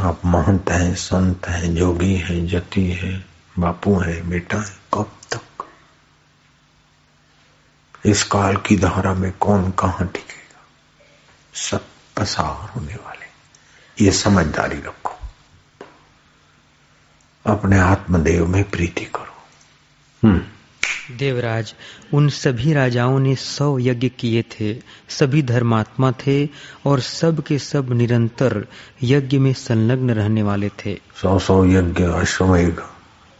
आप महंत हैं, संत हैं जोगी हैं, जति हैं, बापू हैं, बेटा है, कब तक? इस काल की धारा में कौन कहा टिकेगा? सब पसार होने वाले। ये समझदारी रखो। अपने आत्मदेव में प्रीति करो। हम्म। देवराज, उन सभी राजाओं ने सौ यज्ञ किए थे, सभी धर्मात्मा थे और सब के सब निरंतर यज्ञ में संलग्न रहने वाले थे। सौ सौ यज्ञ अश्वमेघ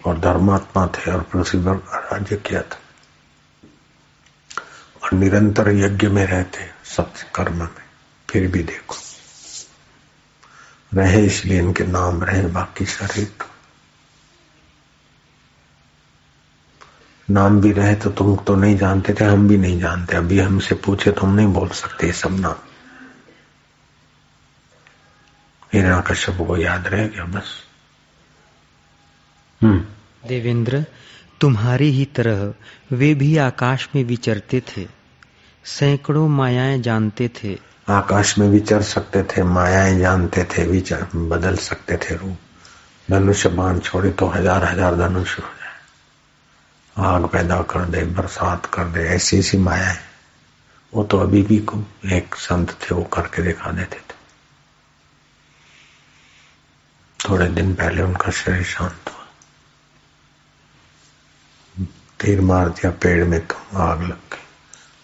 और धर्मात्मा थे और पृथ्वी राज्य किया था। और निरंतर यज्ञ में रहते सब कर्म में। फिर भी देखो, रहे इसलिए इनके नाम, रहे बाकी शरीर तो नाम भी रहे तो तुम तो नहीं जानते थे हम भी नहीं जानते। अभी हमसे पूछे तो हम नहीं बोल सकते ये सब नाम। हिरणा कश्यप को याद रहे क्या बस। हम्म। देवेंद्र तुम्हारी ही तरह वे भी आकाश में विचरते थे। सैकड़ों मायाएँ जानते थे। आकाश में विचर सकते थे मायाएँ जानते थे विचर बदल सकते थे रूप। धनुष्य बाण छोड़े तो हज़ार हज़ार धनुष हो आग पैदा कर दे, बरसात कर दे, ऐसी ऐसी मायाएँ वो तो अभी भी एक संत थे, वो करके दिखा देते थे। थोड़े दिन पहले उनका शरीर शांत हुआ। तीर मार दिया, पेड़ में तो आग लग गई।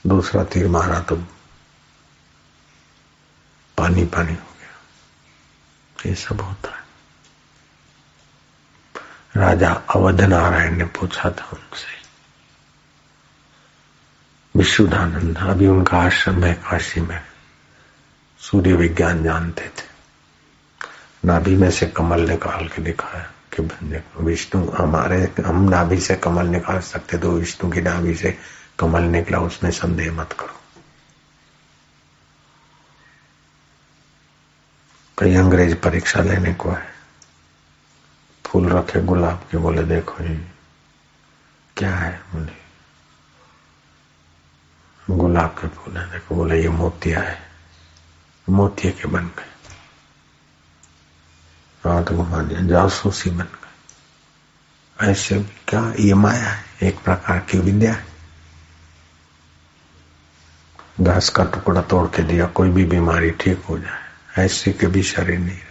दूसरा तीर मारा तो पानी पानी हो गया। ये सब होता है। राजा अवध नारायण ने पूछा था उनसे। विशुद्धानंद अभी उनका आश्रम है काशी में। सूर्य विज्ञान जानते थे। नाभि में से कमल निकाल के दिखाया कि विष्णु, हमारे, हम नाभि से कमल निकाल सकते तो विष्णु की नाभि से कमल निकला, उसमें संदेह मत करो। कई अंग्रेज़ परीक्षा लेने को है? फूल रखे, गुलाब के बोले, देखो ये क्या है बोले गुलाब के फूल है, देखो, बोले, ये मोतिया है। मोतिया के बन गए। हाथ घुमा दिया जासूसी बन गए। ऐसे क्या ये माया है? एक प्रकार की विद्या है। घास का टुकड़ा तोड़ के दिया, कोई भी बीमारी ठीक हो जाए, ऐसे के भी शरीर नहीं रहे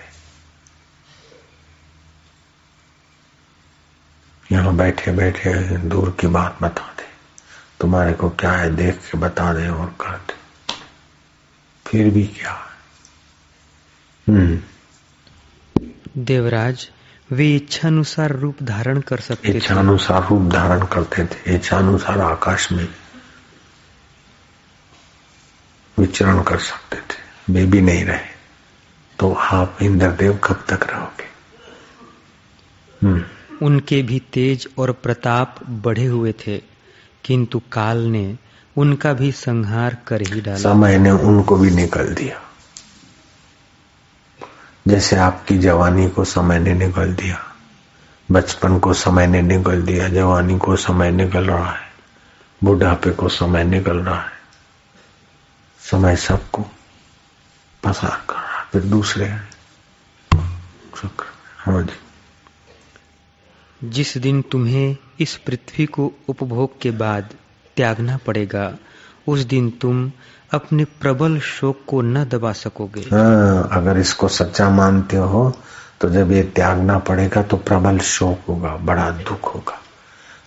यहाँ बैठे बैठे दूर की बात बता दे। तुम्हारे को क्या है? देख के बता दे और कर दे। फिर भी क्या हम्म। देवराज वे इच्छानुसार रूप धारण कर सकते थे। इच्छानुसार रूप धारण करते थे। इच्छानुसार आकाश में विचरण कर सकते थे। वे भी नहीं रहे। तो आप इंद्रदेव कब तक रहोगे? हम्म। उनके भी तेज और प्रताप बढ़े हुए थे, किंतु काल ने उनका भी संहार कर ही डाला। समय ने उनको भी निकल दिया। जैसे आपकी जवानी को समय ने निकल दिया, बचपन को समय ने निकल दिया, जवानी को समय निकल रहा है, बुढ़ापे को समय निकल रहा है, समय सबको पसार कर रहा फिर दूसरे शुक्र हाँ जी जिस दिन तुम्हें इस पृथ्वी को उपभोग के बाद त्यागना पड़ेगा उस दिन तुम अपने प्रबल शोक को न दबा सकोगे। हाँ, अगर इसको सच्चा मानते हो तो जब ये त्यागना पड़ेगा तो प्रबल शोक होगा बड़ा दुख होगा।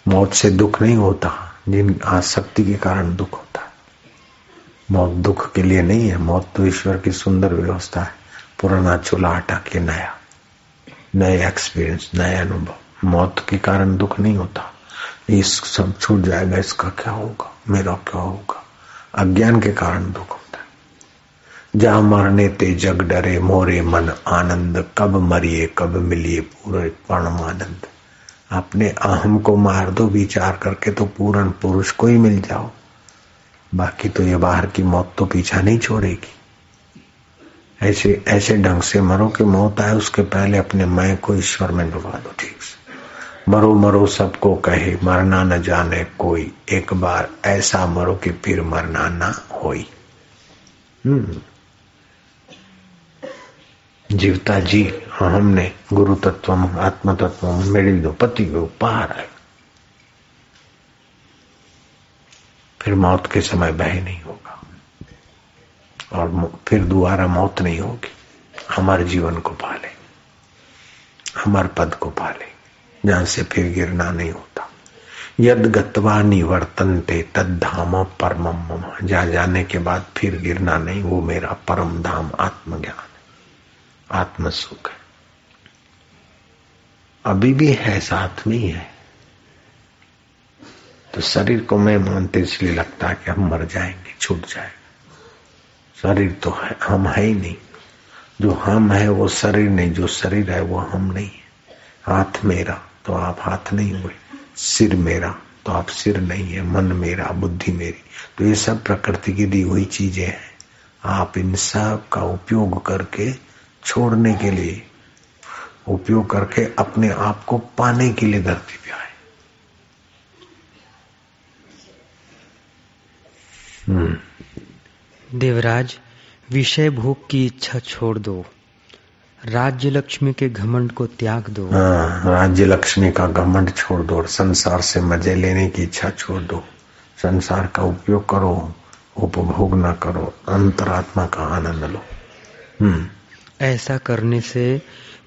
मौत से दुख नहीं होता जिन आसक्ति के कारण दुख होता है। मौत दुख के लिए नहीं है मौत तो ईश्वर की सुंदर व्यवस्था है पुराना चूल्हा हटा के नया नए एक्सपीरियंस नए अनुभव। मौत के कारण दुख नहीं होता। इस सब छूट जाएगा, इसका क्या होगा? मेरा क्या होगा? अज्ञान के कारण दुख होता है। जा मरने ते जग डरे, मोरे मन आनंद, कब मरिए, कब मिलिए पूरे परम आनंद अपने अहम को मार दो, विचार करके तो पूर्ण पुरुष को ही मिल जाओ। बाकी तो ये बाहर की मौत तो पीछा नहीं छोड़ेगी। ऐसे ऐसे ढंग से मरो कि मौत आए, उसके पहले अपने मैं को ईश्वर में डुबा दो, ठीक से। मरो मरो सबको कहे, मरना न जाने कोई। एक बार ऐसा मरो कि फिर मरना ना होई। हम्म। जीवता जी, हमने गुरु तत्व आत्म तत्व दो पति को पार है। फिर मौत के समय भय नहीं होगा। और फिर दोबारा मौत नहीं होगी। हमारे जीवन को पाले। हमारे पद को पाले। जहाँ से फिर गिरना नहीं होता। यद गत्वा निवर्तन थे तद धाम परम मम। जा जाने के बाद फिर गिरना नहीं, वो मेरा परम धाम आत्मज्ञान आत्म सुख है। अभी भी है, साथ में ही। है तो शरीर को मैं मानते इसलिए लगता है कि हम मर जाएँगे, छूट जाएगा। शरीर तो है, हम है ही नहीं। जो हम है, वो शरीर नहीं, जो शरीर है, वो हम नहीं हाथ मेरा तो आप हाथ नहीं हुए सिर मेरा तो आप सिर नहीं है, मन मेरा, बुद्धि मेरी। तो ये सब प्रकृति की दी हुई चीज़ें हैं। आप इन सब का उपयोग करके छोड़ने के लिए, उपयोग करके अपने आप को पाने के लिए धरती पे आए। हम्म। देवराज, विषय भोग की इच्छा छोड़ दो। राज्य लक्ष्मी के घमंड को त्याग दो। हाँ, राज्य लक्ष्मी का घमंड छोड़ दो और संसार से मज़े लेने की इच्छा छोड़ दो। संसार का उपयोग करो उपभोग न करो अंतरात्मा का आनंद लो। हम्म। ऐसा करने से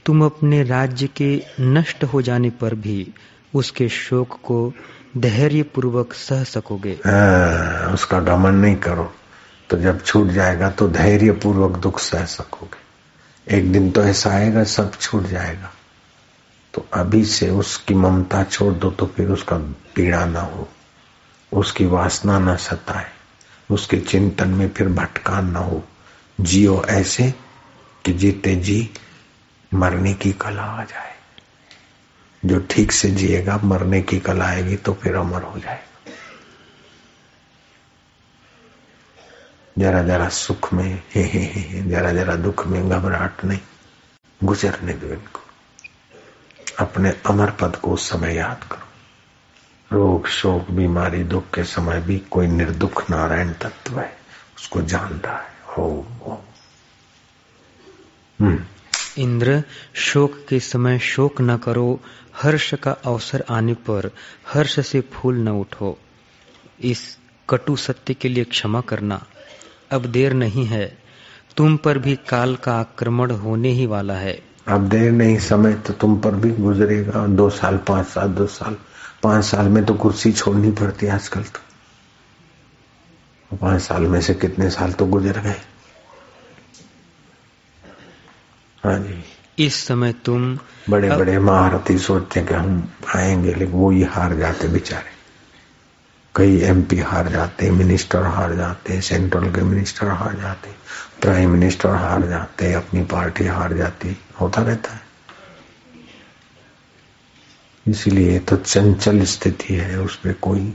तुम अपने राज्य के नष्ट हो जाने पर भी उसके शोक को धैर्य पूर्वक सह सकोगे। हाँ, उसका गमन नहीं करो। तो जब छूट जाएगा तो धैर्य पूर्वक दुख सह सकोगे। एक दिन तो ऐसा आएगा, सब छूट जाएगा। तो अभी से उसकी ममता छोड़ दो तो फिर उसका पीड़ा ना हो, उसकी वासना ना सताए, उसके चिंतन में फिर भटकान ना हो। जियो ऐसे कि जीते जी मरने की कला आ जाए। जो ठीक से जिएगा, मरने की कला आएगी तो फिर अमर हो जाएगा। जरा जरा सुख में हे हे हे, हे जरा जरा दुख में घबराहट नहीं गुजरने दो इनको। अपने अमर पद को उस समय याद करो। रोग शोक बीमारी दुख के समय भी कोई निर्दुख नारायण तत्व है उसको जानता है। हो। हम्म। इंद्र शोक के समय शोक न करो हर्ष का अवसर आने पर हर्ष से फूल न उठो। इस कटु सत्य के लिए क्षमा करना। अब देर नहीं है। तुम पर भी काल का आक्रमण होने ही वाला है। अब देर नहीं समय तो तुम पर भी गुजरेगा। दो साल पाँच साल दो साल पाँच साल में तो कुर्सी छोड़नी पड़ती है आजकल तो। पाँच साल में से कितने साल तो गुजर गए? हाँ जी। इस समय तुम बड़े अब... बड़े महारथी सोचते कि हम आएँगे लेकिन वो ही हार जाते बेचारे। कई एमपी हार जाते मिनिस्टर हार जाते सेंट्रल के मिनिस्टर हार जाते प्राइम मिनिस्टर हार जाते अपनी पार्टी हार जाती होता रहता है। इसलिए तो चंचल स्थिति है उसमें कोई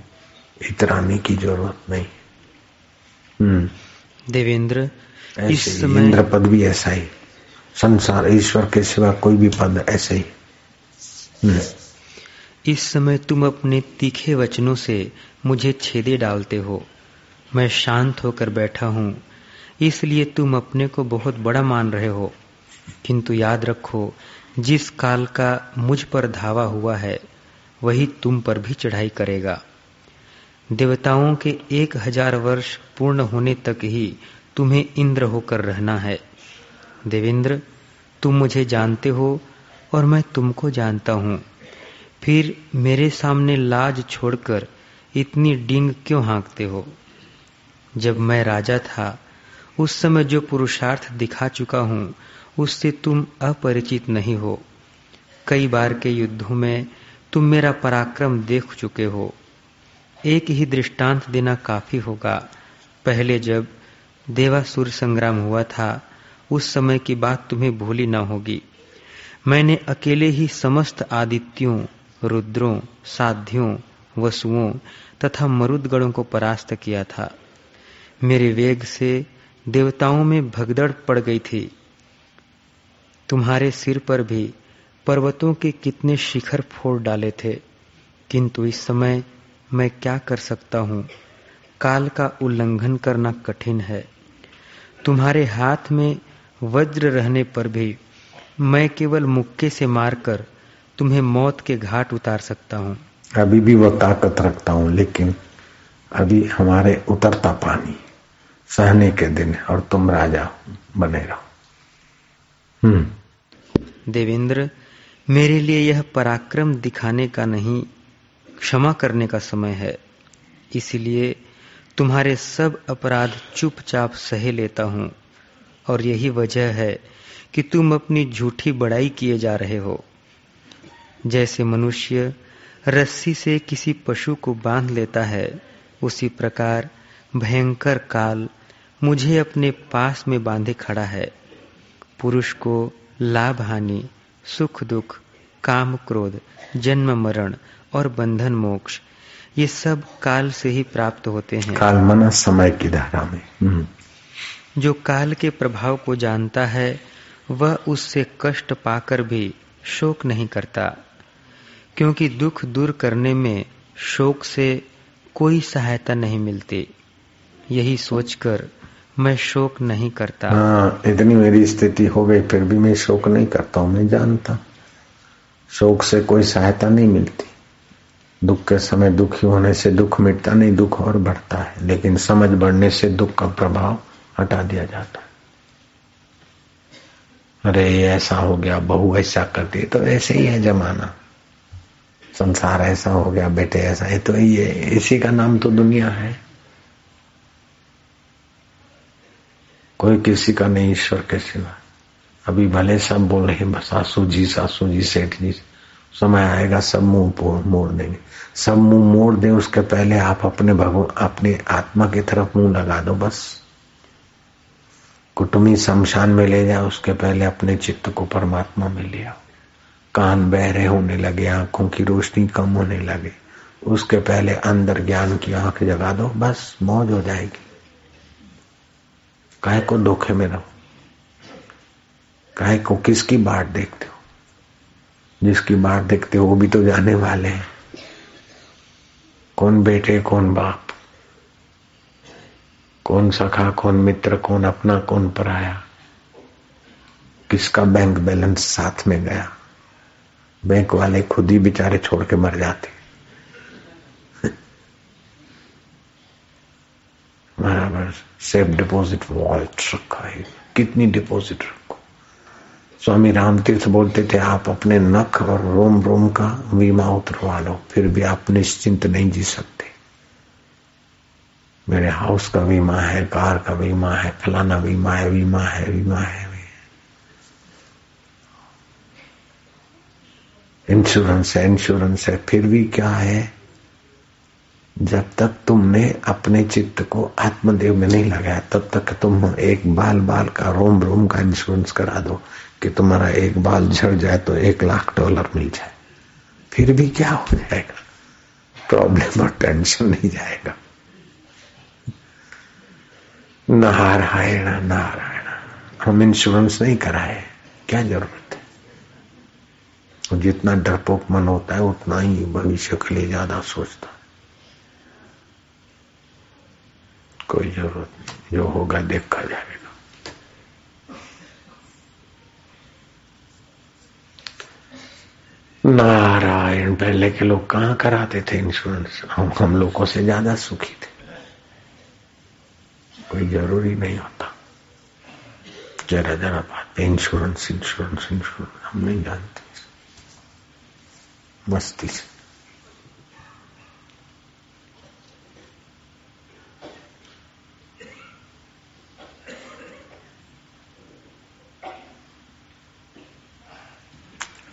इतराने की ज़रूरत नहीं। हम्म। देवेंद्र इस समय इंद्र पद भी ऐसा ही। संसार ईश्वर के सिवा कोई भी पद ऐसे ही। हम्म। इस समय तुम अपने तीखे वचनों से मुझे छेदे डालते हो। मैं शांत होकर बैठा हूँ। इसलिए तुम अपने को बहुत बड़ा मान रहे हो। किंतु याद रखो, जिस काल का मुझ पर धावा हुआ है, वही तुम पर भी चढ़ाई करेगा। देवताओं के एक हज़ार वर्ष पूर्ण होने तक ही तुम्हें इंद्र होकर रहना है। देवेंद्र, तुम मुझे जानते हो और मैं तुमको जानता हूँ। फिर मेरे सामने लाज छोड़कर इतनी डिंग क्यों हाँकते हो? जब मैं राजा था, उस समय जो पुरुषार्थ दिखा चुका हूँ, उससे तुम अपरिचित नहीं हो। कई बार के युद्धों में तुम मेरा पराक्रम देख चुके हो। एक ही दृष्टांत देना काफ़ी होगा। पहले जब देवासुर संग्राम हुआ था, उस समय की बात तुम्हें भूली न होगी। मैंने अकेले ही समस्त आदित्यों, रुद्रों, साध्यों वसुओं तथा मरुदगणों को परास्त किया था। मेरे वेग से देवताओं में भगदड़ पड़ गई थी। तुम्हारे सिर पर भी पर्वतों के कितने शिखर फोड़ डाले थे, किंतु इस समय मैं क्या कर सकता हूँ? काल का उल्लंघन करना कठिन है। तुम्हारे हाथ में वज्र रहने पर भी मैं केवल मुक्के से मारकर तुम्हें मौत के घाट उतार सकता हूँ। अभी भी वो ताकत रखता हूँ, लेकिन अभी हमारे उतरता पानी, सहने के दिन, और तुम राजा बने रहो। हम्म। देवेंद्र, मेरे लिए यह पराक्रम दिखाने का नहीं, क्षमा करने का समय है। इसलिए तुम्हारे सब अपराध चुपचाप सहे लेता हूँ, और यही वजह है कि तुम अपनी झूठी बड़ाई किए जा रहे हो। जैसे मनुष्य रस्सी से किसी पशु को बाँध लेता है। उसी प्रकार भयंकर काल मुझे अपने पास में बांधे खड़ा है। पुरुष को लाभ हानि सुख दुख काम क्रोध जन्म मरण और बंधन मोक्ष ये सब काल से ही प्राप्त होते हैं। काल मना समय की धारा में। हम्म। जो काल के प्रभाव को जानता है वह उससे कष्ट पाकर भी शोक नहीं करता। क्योंकि दुख दूर करने में शोक से कोई सहायता नहीं मिलती। यही सोचकर मैं शोक नहीं करता। हाँ इतनी मेरी स्थिति हो गई, फिर भी मैं शोक नहीं करता हूँ, मैं जानता। शोक से कोई सहायता नहीं मिलती। दुख के समय दुखी होने से दुख मिटता नहीं, दुख और बढ़ता है। लेकिन समझ बढ़ने से दुख का प्रभाव हटा दिया जाता है। अरे, ऐसा हो गया, बहू ऐसा करती तो ऐसे ही है जमाना। संसार ऐसा हो गया, बेटे ऐसा है तो ये, इसी का नाम तो दुनिया है। कोई किसी का नहीं ईश्वर के सिवा। अभी भले सब बोल रहे सासू जी सासू जी, सेठ जी, समय आएगा, सब मुँह मोड़ देंगे। सब मुँह मोड़ दे, उसके पहले आप अपने भगवान, अपने आत्मा की तरफ़ मुँह लगा दो बस। कुटुम्बी शमशान में ले जाओ, उसके पहले अपने चित्त को परमात्मा में ले आओ। कान बहरे होने लगे, आँखों की रोशनी कम होने लगे। उसके पहले अंदर ज्ञान की आँख जगा दो, बस मौज हो जाएगी। काय को धोखे में रहो? काय को किसकी बाट देखते हो? जिसकी बाट देखते हो वो भी तो जाने वाले हैं। कौन बेटे, कौन बाप? कौन सखा, कौन मित्र, कौन अपना, कौन पराया? किसका बैंक बैलेंस साथ में गया? बैंक वाले खुद ही बेचारे छोड़ के मर जाते। बराबर सेफ़ डिपॉजिट वॉल्ट रखा है। कितनी डिपॉजिट रखो। स्वामी राम तीर्थ बोलते थे, आप अपने नख और रोम रोम का बीमा उतरवा लो, फिर भी आप निश्चिंत नहीं जी सकते। मेरे हाउस का बीमा है, कार का बीमा है, फलाना बीमा है बीमा है बीमा है। इंश्योरेंस है इंश्योरेंस है, फिर भी क्या है? जब तक तुमने अपने चित्त को आत्मदेव में नहीं लगाया, तब तक तुम एक बाल बाल का रोम रोम का इंश्योरेंस करा दो कि तुम्हारा एक बाल झड़ जाए तो एक लाख डॉलर मिल जाए। फिर भी क्या हो जाएगा? प्रॉब्लम और टेंशन नहीं जाएगा। नारायण नारायण, हम इंश्योरेंस नहीं कराए। क्या ज़रूरत? जितना डरपोक मन होता है, उतना ही भविष्य के लिए ज़्यादा सोचता है। कोई ज़रूरत नहीं। जो होगा देखा जाएगा। नारायण, पहले के लोग कहाँ कराते थे इंश्योरेंस हम हम लोगों से ज़्यादा सुखी थे। कोई ज़रूरी नहीं होता। जरा जरा बात इंश्योरेंस इंश्योरेंस इंश्योरेंस हम नहीं जानते। मस्ती से।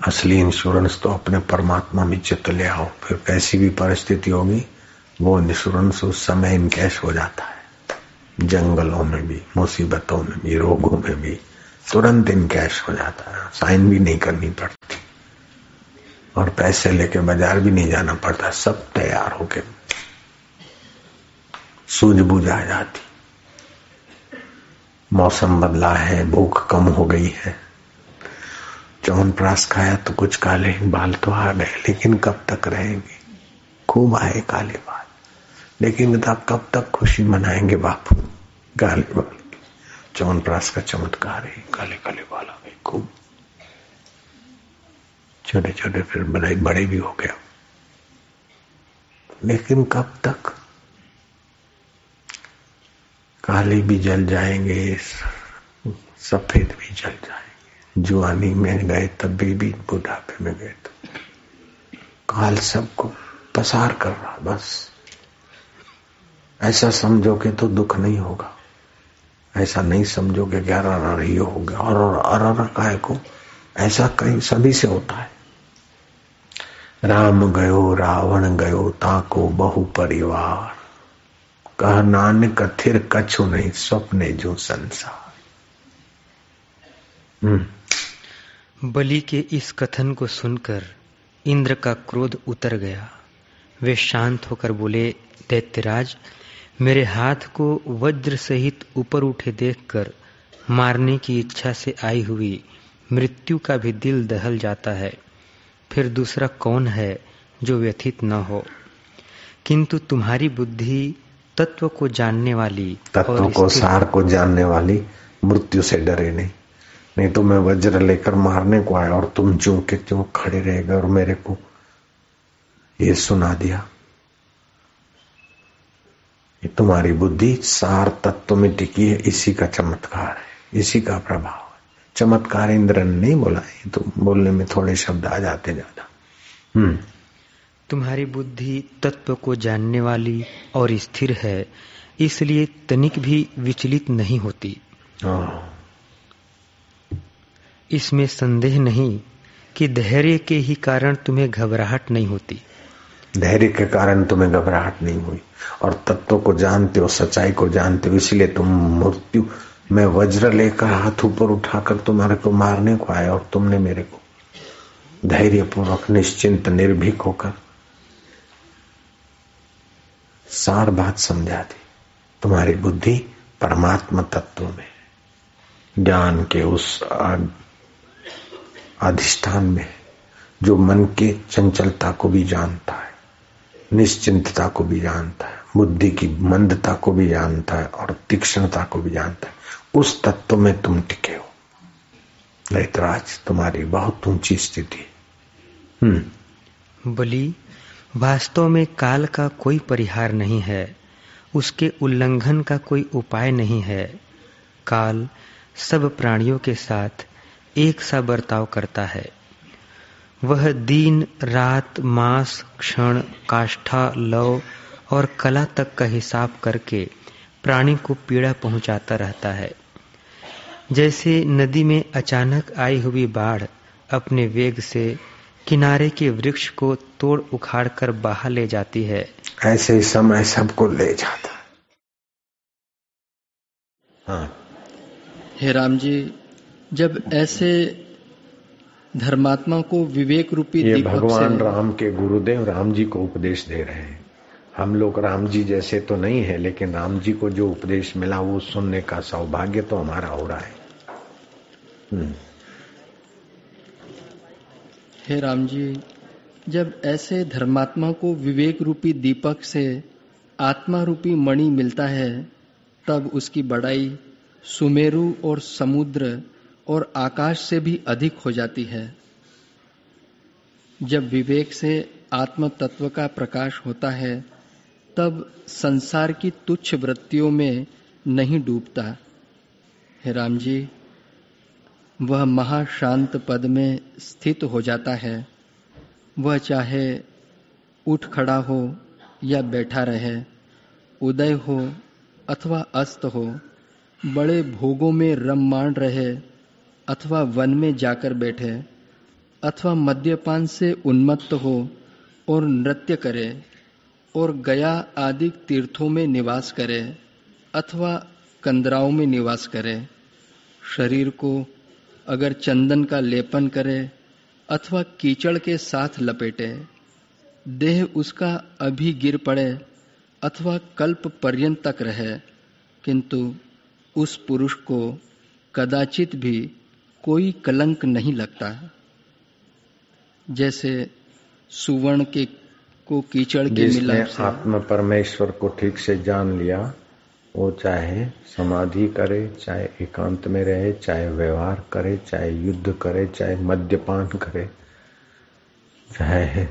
असली इंश्योरेंस तो अपने परमात्मा में चित्त ले आओ, फिर कैसी भी परिस्थिति होगी, वो इंश्योरेंस उस समय इनकैश हो जाता है। जंगलों में भी, मुसीबतों में भी, रोगों में भी, तुरंत इनकैश हो जाता है। साइन भी नहीं करनी पड़ती। और पैसे लेके बाज़ार भी नहीं जाना पड़ता, सब तैयार होके। सूझबूझ आ जाती। मौसम बदला है, भूख कम हो गई है। चौन प्रास खाया तो कुछ काले बाल तो आ गए, लेकिन कब तक रहेंगे? खूब आए काले बाल। लेकिन आप कब तक खुशी मनाएँगे बापू? काले बाल। चौन प्रास का चमत्कार है काले काले बाल आ गए, खूब। छोटे छोटे फिर बड़े बड़े भी हो गया। लेकिन कब तक? काली भी जल जाएँगे सफ़ेद भी जल जाएँगे। जुआनी में गए तब भी, भी बुढ़ापे में गए तो। काल सबको पसार कर रहा बस। ऐसा समझोगे तो दुख नहीं होगा। ऐसा नहीं समझोगे कि अर ये हो गया। और अर काय को ऐसा कहीं सभी से होता है। राम गयो, रावण गयो, ताको बहु परिवार। कह नानक, थिर कछु नहीं, स्वप्ने जो संसार। हम्म। बलि के इस कथन को सुनकर इंद्र का क्रोध उतर गया। वे शांत होकर बोले, दैत्यराज, मेरे हाथ को वज्र सहित ऊपर उठे देखकर मारने की इच्छा से आई हुई मृत्यु का भी दिल दहल जाता है। फिर दूसरा कौन है जो व्यथित न हो? किंतु तुम्हारी बुद्धि तत्व को जानने वाली तत्व को सार को जानने वाली मृत्यु से डरे नहीं। नहीं तो मैं वज्र लेकर मारने को आया और तुम जो के क्यों खड़े रह गए और मेरे को ये सुना दिया। ये तुम्हारी बुद्धि सार तत्व में टिकी है इसी का चमत्कार है इसी का प्रभाव। चमत्कार इंद्र ने नहीं बोला ये तो बोलने में थोड़े शब्द आ जाते ज़्यादा। हम्म। तुम्हारी बुद्धि तत्व को जानने वाली और स्थिर है इसलिए तनिक भी विचलित नहीं होती। हाँ। इसमें संदेह नहीं कि धैर्य के ही कारण तुम्हें घबराहट नहीं होती। धैर्य के कारण तुम्हें घबराहट नहीं हुई। और तत्व को जानते हो सच्चाई को जानते हो इसलिए तुम मृत्यु में वज्र लेकर हाथ ऊपर उठाकर तुम्हारे को मारने को आया और तुमने मेरे को धैर्य पूर्वक निश्चिंत, निर्भीक होकर सार बात समझा दी। तुम्हारी बुद्धि परमात्मा तत्व में, ज्ञान के उस अधिष्ठान में, जो मन के चंचलता को भी जानता है, निश्चिंतता को भी जानता है, बुद्धि की मंदता को भी जानता है और तीक्ष्णता को भी जानता है। उस तत्व में तुम टिके हो। लैतराज तुम्हारी बहुत ऊँची स्थिति। हम्म। बलि, वास्तव में काल का कोई परिहार नहीं है। उसके उल्लंघन का कोई उपाय नहीं है। काल सब प्राणियों के साथ एक सा बर्ताव करता है। वह दिन, रात, मास, क्षण, काष्ठा, लव और कला तक का हिसाब करके प्राणी को पीड़ा पहुंचाता रहता है। जैसे नदी में अचानक आई हुई बाढ़ अपने वेग से किनारे के वृक्ष को तोड़ उखाड़ कर बाहर ले जाती है। ऐसे ही समय सबको ले जाता हाँ। हे। राम जी जब ऐसे धर्मात्मा को विवेक रूपी ये भगवान राम के गुरुदेव राम जी को उपदेश दे रहे हैं। हम लोग राम जी जैसे तो नहीं है, लेकिन राम जी को जो उपदेश मिला वो सुनने का सौभाग्य तो हमारा हो रहा है हम्म। हे राम जी जब ऐसे धर्मात्मा को विवेक रूपी दीपक से आत्मा रूपी मणि मिलता है, तब उसकी बड़ाई सुमेरु और समुद्र और आकाश से भी अधिक हो जाती है जब विवेक से आत्म तत्व का प्रकाश होता है तब संसार की तुच्छ वृत्तियों में नहीं डूबता। हे राम जी वह महाशांत पद में स्थित हो जाता है। वह चाहे उठ खड़ा हो या बैठा रहे, उदय हो अथवा अस्त हो, बड़े भोगों में रम मान रहे अथवा वन में जाकर बैठे, अथवा मद्यपान से उन्मत्त हो और नृत्य करे। और गया आदि तीर्थों में निवास करे, अथवा कंदराओं में निवास करे। शरीर को अगर चंदन का लेपन करे, अथवा कीचड़ के साथ लपेटे, देह उसका अभी गिर पड़े, अथवा कल्प पर्यंत तक रहे, किंतु उस पुरुष को कदाचित भी कोई कलंक नहीं लगता। जैसे सुवर्ण के को कीचड़ के मिलाप से। आत्मा परमेश्वर को ठीक से जान लिया वो चाहे समाधि करे चाहे एकांत में रहे चाहे व्यवहार करे चाहे युद्ध करे चाहे मद्यपान करे चाहे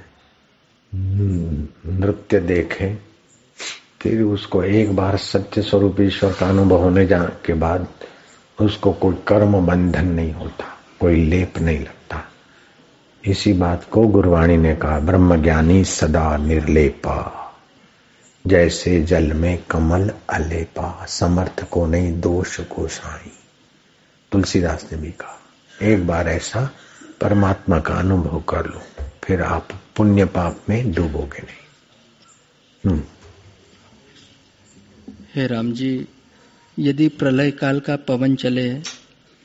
नृत्य देखे फिर उसको एक बार सत्य स्वरूप ईश्वर का अनुभव होने जा के बाद उसको कोई कर्म बंधन नहीं होता कोई लेप नहीं लगता। इसी बात को गुरवाणी ने कहा ब्रह्म ज्ञानी सदा निर्लेपा। जैसे जल में कमल अलेपा, समर्थ को नहीं, दोष को साई। तुलसीदास ने भी कहा, एक बार ऐसा परमात्मा का अनुभव कर लो, फिर आप पुण्य पाप में डूबोगे नहीं। हम्म। हे राम जी, यदि प्रलय काल का पवन चले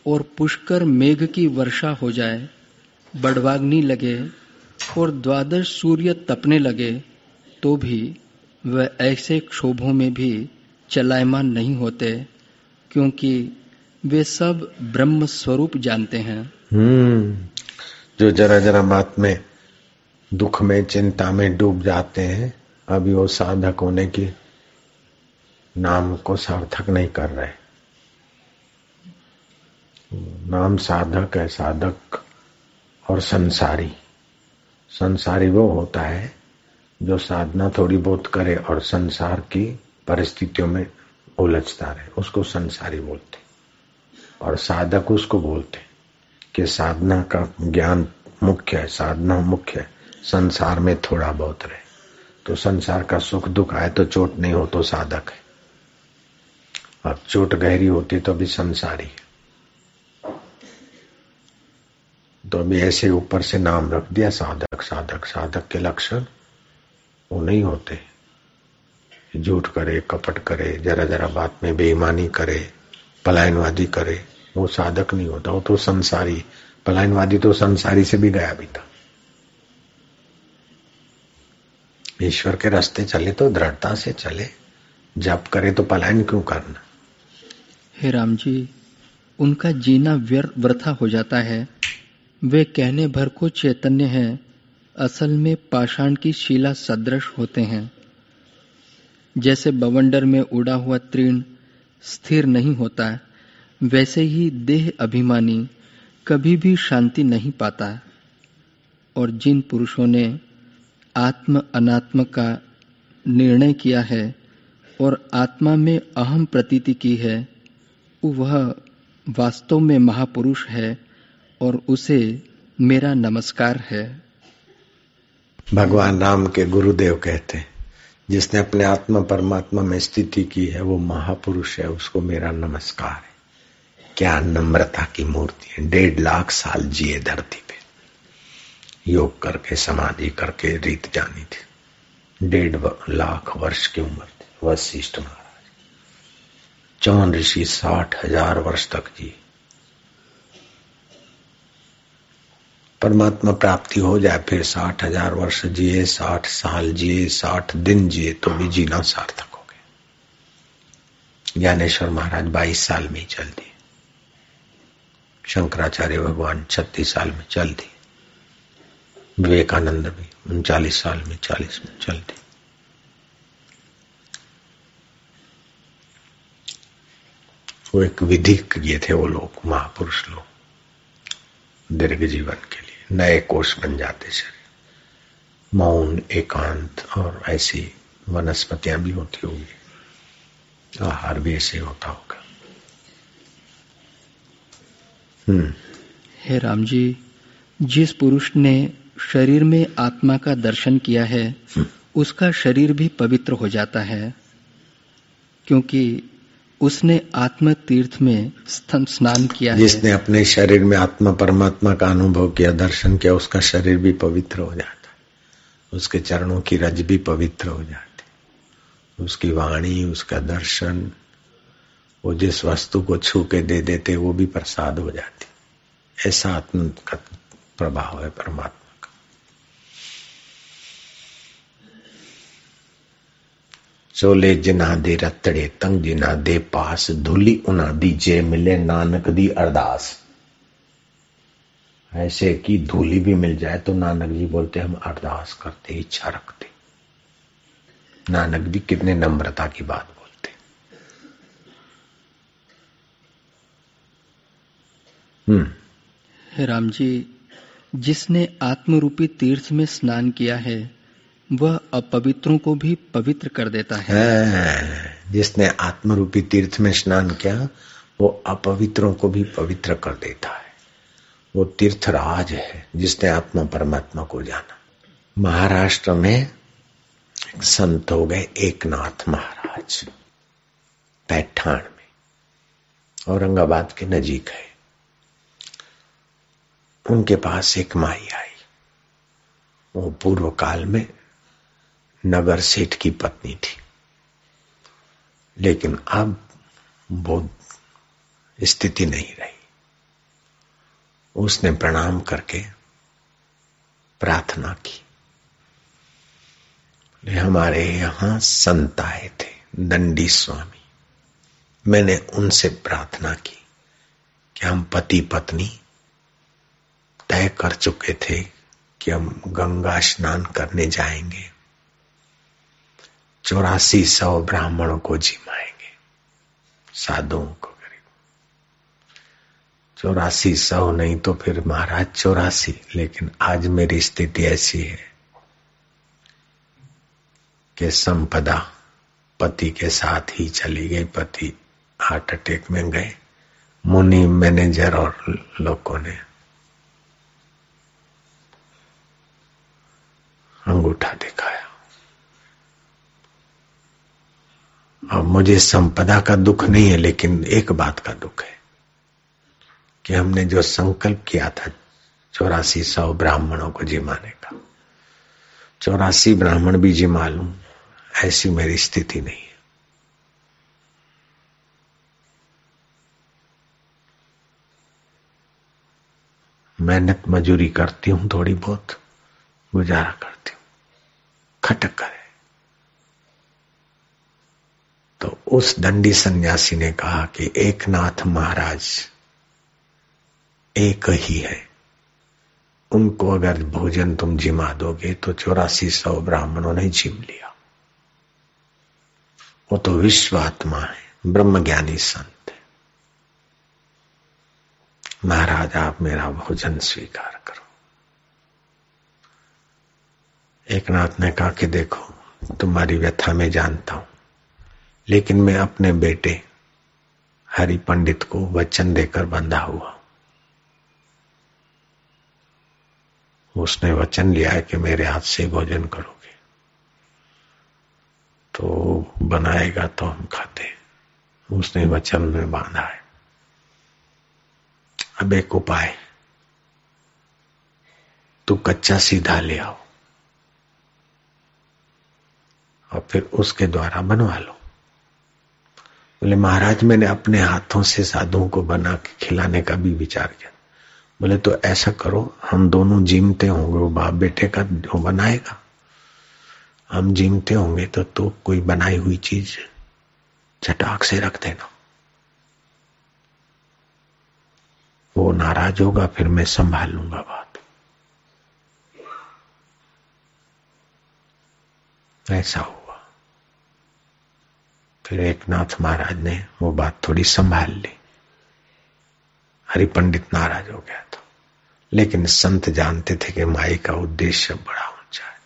और पुष्कर मेघ की वर्षा हो जाए बड़वाग्नि लगे और द्वादश सूर्य तपने लगे तो भी वह ऐसे क्षोभों में भी चलायमान नहीं होते, क्योंकि वे सब ब्रह्म स्वरूप जानते हैं। हम्म जो जरा जरा बात में, दुख में, चिंता में डूब जाते हैं, अभी वो साधक होने की नाम को सार्थक नहीं कर रहे। नाम साधक है, साधक। और संसारी। संसारी वो होता है जो साधना थोड़ी बहुत करे और संसार की परिस्थितियों में उलझता रहे। उसको संसारी बोलते और साधक उसको बोलते कि साधना का ज्ञान मुख्य है, साधना मुख्य है। संसार में थोड़ा बहुत रहे। तो संसार का सुख दुख आए तो चोट नहीं हो तो साधक है। अब चोट गहरी होती तो अभी संसारी है। तो अभी ऐसे ऊपर से नाम रख दिया, साधक साधक साधक के लक्षण। वो नहीं होते। झूठ करे, कपट करे, जरा जरा बात में बेईमानी करे, पलायनवादी करे, वो साधक नहीं होता। वो तो संसारी, पलायनवादी तो संसारी से भी गया भी था। ईश्वर के रास्ते चले तो दृढ़ता से चले। जप करे तो पलायन क्यों करना? हे राम जी, उनका जीना व्यर्था हो जाता है। वे कहने भर को चैतन्य है, असल में पाषाण की शिला सदृश होते हैं। जैसे बवंडर में उड़ा हुआ तृण स्थिर नहीं होता, वैसे ही देह अभिमानी कभी भी शांति नहीं पाता। और जिन पुरुषों ने आत्म अनात्म का निर्णय किया है और आत्मा में अहम प्रतीति की है, वह वास्तव में महापुरुष है। और उसे मेरा नमस्कार है। भगवान राम के गुरुदेव कहते हैं, जिसने अपने आत्मा परमात्मा में स्थिति की है, वो महापुरुष है, उसको मेरा नमस्कार है। क्या नम्रता की मूर्ति है, डेढ़ लाख साल जिए धरती पे। योग करके, समाधि करके, रीत जानी थी। डेढ़ लाख वर्ष की उम्र थी, वशिष्ठ महाराज चौन ऋषि साठ हज़ार वर्ष तक जी परमात्मा प्राप्ति हो जाए, फिर साठ हज़ार वर्ष जिए, साठ साल जिए, साठ दिन जिए तो भी जीना सार्थक हो गया। ज्ञानेश्वर महाराज बाईस साल में ही चल दिए। शंकराचार्य भगवान छत्तीस साल में चल दिए। विवेकानंद भी उनचालीस साल में, चालीस में चलते वो एक विधि किए थे वो लोग, महापुरुष लोग, दीर्घ जीवन के लिए। नए कोष बन जाते शरीर मौन एकांत और ऐसी वनस्पतियाँ भी होती होगी। आहार भी ऐसे होता होगा। हम्म। हे राम जी जिस पुरुष ने शरीर में आत्मा का दर्शन किया है उसका शरीर भी पवित्र हो जाता है क्योंकि उसने आत्म तीर्थ में स्नान किया जिसने अपने शरीर में आत्मा, परमात्मा का अनुभव किया, दर्शन किया, उसका शरीर भी पवित्र हो जाता। उसके चरणों की रज भी पवित्र हो जाती। उसकी वाणी, उसका दर्शन, वो जिस वस्तु को छू के दे देते, वो भी प्रसाद हो जाती। ऐसा आत्म का प्रभाव है परमात्मा चोले जिना दे रतड़े तंग जिना दे पास धुली उना दी जे मिले नानक दी अरदास ऐसे की धूली भी मिल जाए तो नानक जी बोलते हम अरदास करते इच्छा रखते नानक भी कितने नम्रता की बात बोलते हम्म राम जी जिसने आत्मरूपी तीर्थ में स्नान किया है वह अपवित्रों को भी पवित्र कर देता है। जिसने आत्मरूपी तीर्थ में स्नान किया, वो अपवित्रों को भी पवित्र कर देता है। वो तीर्थ राज है, जिसने आत्मा परमात्मा को जाना। महाराष्ट्र में संत हो गए एकनाथ महाराज, पैठान में। औरंगाबाद के नजीक है। उनके पास एक माई आई। वो पूर्व काल में नगर सेठ की पत्नी थी। लेकिन अब बहुत स्थिति नहीं रही। उसने प्रणाम करके प्रार्थना की। हमारे यहाँ संत आए थे, दंडी स्वामी। मैंने उनसे प्रार्थना की कि हम पति पत्नी तय कर चुके थे कि हम गंगा स्नान करने जाएँगे। चौरासी सौ ब्राह्मणों को जिमाएँगे, साधुओं को चौरासी सौ नहीं तो फिर महाराज चौरासी, लेकिन आज मेरी स्थिति ऐसी है कि संपदा पति के साथ ही चली गई, पति हार्ट अटैक में गए। मुनि मैनेजर और लोगों ने अंगूठा दिखाया। अब मुझे संपदा का दुख नहीं है, लेकिन एक बात का दुख है कि हमने जो संकल्प किया था चौरासी सौ ब्राह्मणों को जिमाने का, चौरासी ब्राह्मण भी जिमा लू ऐसी मेरी स्थिति नहीं है। मेहनत मजूरी करती हूँ, थोड़ी बहुत, गुजारा करती हूँ, खटक करे। तो उस दंडी सन्यासी ने कहा कि एक नाथ महाराज, एक ही है। उनको अगर भोजन तुम जिमा दोगे तो चौरासी सौ ब्राह्मणों ने जिम लिया। वो तो विश्व आत्मा है ब्रह्म ज्ञानी संत है। महाराज, आप मेरा भोजन स्वीकार करो। एक नाथ ने कहा कि देखो, तुम्हारी व्यथा में जानता हूँ। लेकिन मैं अपने बेटे हरि पंडित को वचन देकर बंधा हुआ। उसने वचन लिया है कि मेरे हाथ से भोजन करोगे। तो बनाएगा तो हम खाते। उसने वचन में बांधा है। अब एक उपाय। तू कच्चा सीधा ले आओ। और फिर उसके द्वारा बनवा लो। बोले, महाराज, मैंने अपने हाथों से साधुओं को बना के खिलाने का भी विचार किया। बोले तो ऐसा करो, हम दोनों जीमते होंगे, वो बाप बेटे का जो बनाएगा। हम जीमते होंगे तो तू कोई बनाई हुई चीज़ चटाक से रख देना वो नाराज़ होगा, फिर मैं संभाल लूँगा बात। ऐसा हुआ। फिर एक नाथ महाराज ने वो बात थोड़ी संभाल ली। हरि पंडित नाराज़ हो गया था। लेकिन संत जानते थे कि माई का उद्देश्य बड़ा ऊँचा है।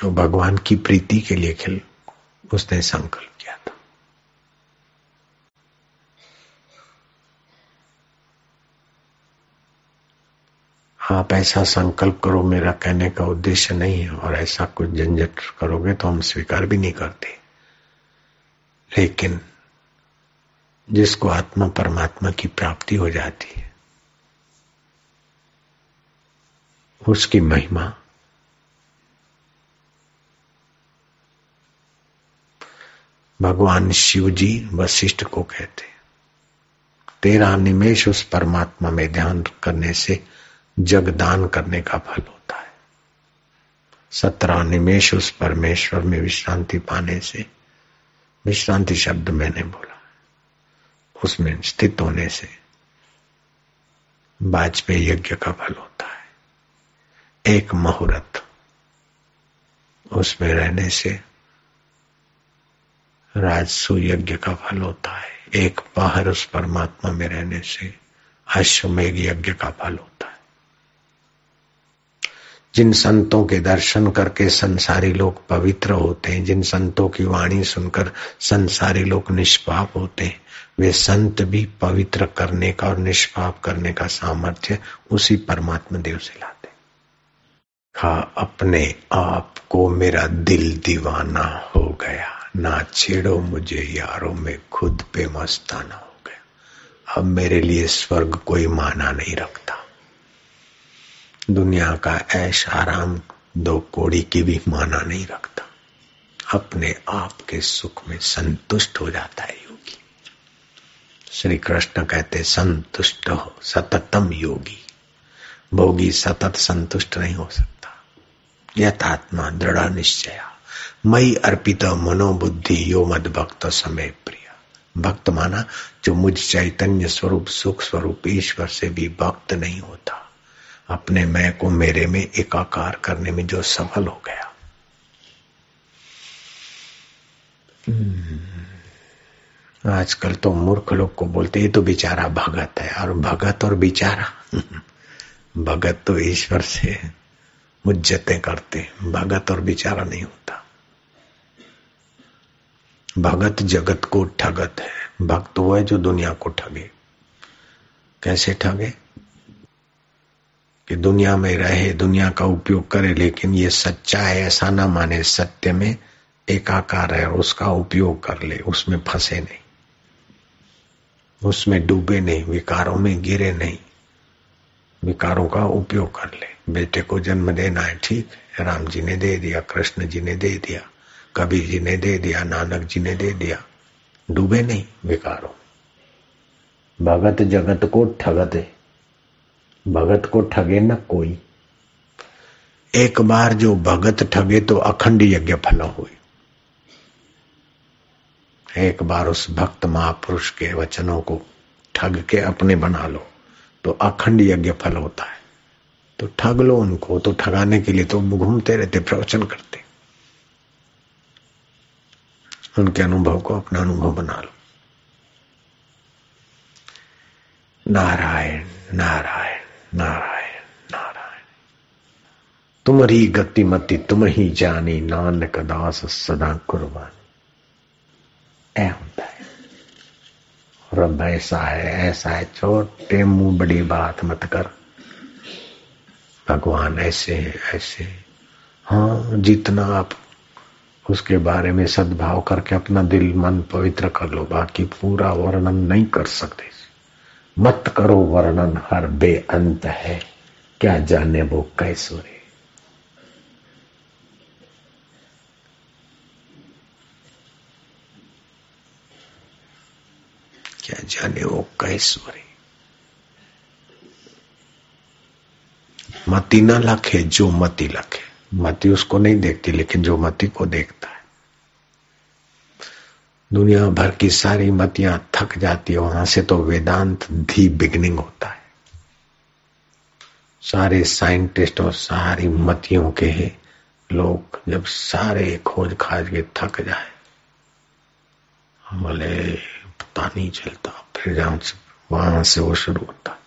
तो भगवान की प्रीति के लिए खिल उसने संकल्प किया था आप ऐसा संकल्प करो, मेरा कहने का उद्देश्य नहीं है, और ऐसा कुछ झंझट करोगे तो हम स्वीकार भी नहीं करते। लेकिन जिसको आत्मा परमात्मा की प्राप्ति हो जाती है, उसकी महिमा भगवान शिव जी वशिष्ठ को कहते तेरा निमेश उस परमात्मा में ध्यान करने से जगदान करने का फल होता है। सत्रह निमेश उस परमेश्वर में विश्रांति पाने से, विश्रांति शब्द मैंने बोला उसमें स्थित होने से वाजपेयी यज्ञ का फल होता है। एक मुहूर्त उसमें रहने से राजसु यज्ञ का फल होता है। एक पहर उस परमात्मा में रहने से अश्वमेघ यज्ञ का फल होता है। जिन संतों के दर्शन करके संसारी लोग पवित्र होते हैं, जिन संतों की वाणी सुनकर संसारी लोग निष्पाप होते हैं, वे संत भी पवित्र करने का और निष्पाप करने का सामर्थ्य उसी परमात्मा देव से लाते खा अपने आप को मेरा दिल दीवाना हो गया, ना छेड़ो मुझे यारों में खुद पे मस्ताना हो गया। अब मेरे लिए स्वर्ग कोई माना नहीं रखता। दुनिया का ऐश आराम दो कोड़ी की भी माना नहीं रखता। अपने आप के सुख में संतुष्ट हो जाता है योगी। श्री कृष्ण कहते, संतुष्ट हो, सततम योगी। भोगी सतत संतुष्ट नहीं हो सकता। यथात्मा, दृढ़, निश्चया। मई अर्पित मनोबुद्धि, यो मद भक्त समय प्रिय। भक्त माना, जो मुझ चैतन्य स्वरूप, सुख स्वरूप, ईश्वर से भी भक्त नहीं होता। अपने मैं को मेरे में एकाकार करने में जो सफल हो गया। हम्म। आजकल तो मूर्ख लोग को बोलते ये तो बेचारा भगत है और भगत और बेचारा भगत तो ईश्वर से मुज्जतें करते भगत और बेचारा नहीं होता। भगत जगत को ठगत है, भक्त वो है जो दुनिया को ठगे। कैसे ठगे? कि दुनिया में रहे, दुनिया का उपयोग करे, लेकिन ये सच्चा है, ऐसा ना माने सत्य में एकाकार है, उसका उपयोग कर ले, उसमें फंसे नहीं। उसमें डूबे नहीं, विकारों में गिरे नहीं। विकारों का उपयोग कर ले। बेटे को जन्म देना है, ठीक है, राम जी ने दे दिया, कृष्ण जी ने दे दिया, कबीर जी ने दे दिया, नानक जी ने दे दिया। डूबे नहीं विकारों भगत जगत को ठगते भगत को ठगे न कोई। एक बार जो भगत ठगे तो अखंड यज्ञ फल हुई एक बार उस भक्त महापुरुष के वचनों को ठग के अपने बना लो तो अखंड यज्ञ फल होता है। तो ठग लो उनको तो ठगाने के लिए तो घूमते रहते, प्रवचन करते। उनके अनुभव को अपना अनुभव बना लो। नारायण नारायण। नारायण नारायण। तुम्हारी गतिमति तुम ही जानी, नानक दास सदा कुर्बानी। ऐ होता है। रब ऐसा है ऐसा है, छोटे मुँह बड़ी बात मत कर। भगवान ऐसे है ऐसे है। हाँ जितना आप उसके बारे में सद्भाव करके अपना दिल, मन पवित्र कर लो, बाकी पूरा वर्णन नहीं कर सकते। मत करो वर्णन, हर बेअंत है। क्या जाने वो कैसुरे क्या जाने वो कैसुरे मती ना लखे, जो मती लखे। मती उसको नहीं देखती, लेकिन जो मती को देखता है। दुनिया भर की सारी मतियाँ थक जाती है, वहाँ से तो वेदांत दी बिगनिंग होता है। सारे साइंटिस्ट और सारी मतियों के लोग जब सारे खोज खाज के थक जाए, बोले, पता नहीं चलता, फिर जहाँ से, वहाँ से वो शुरू होता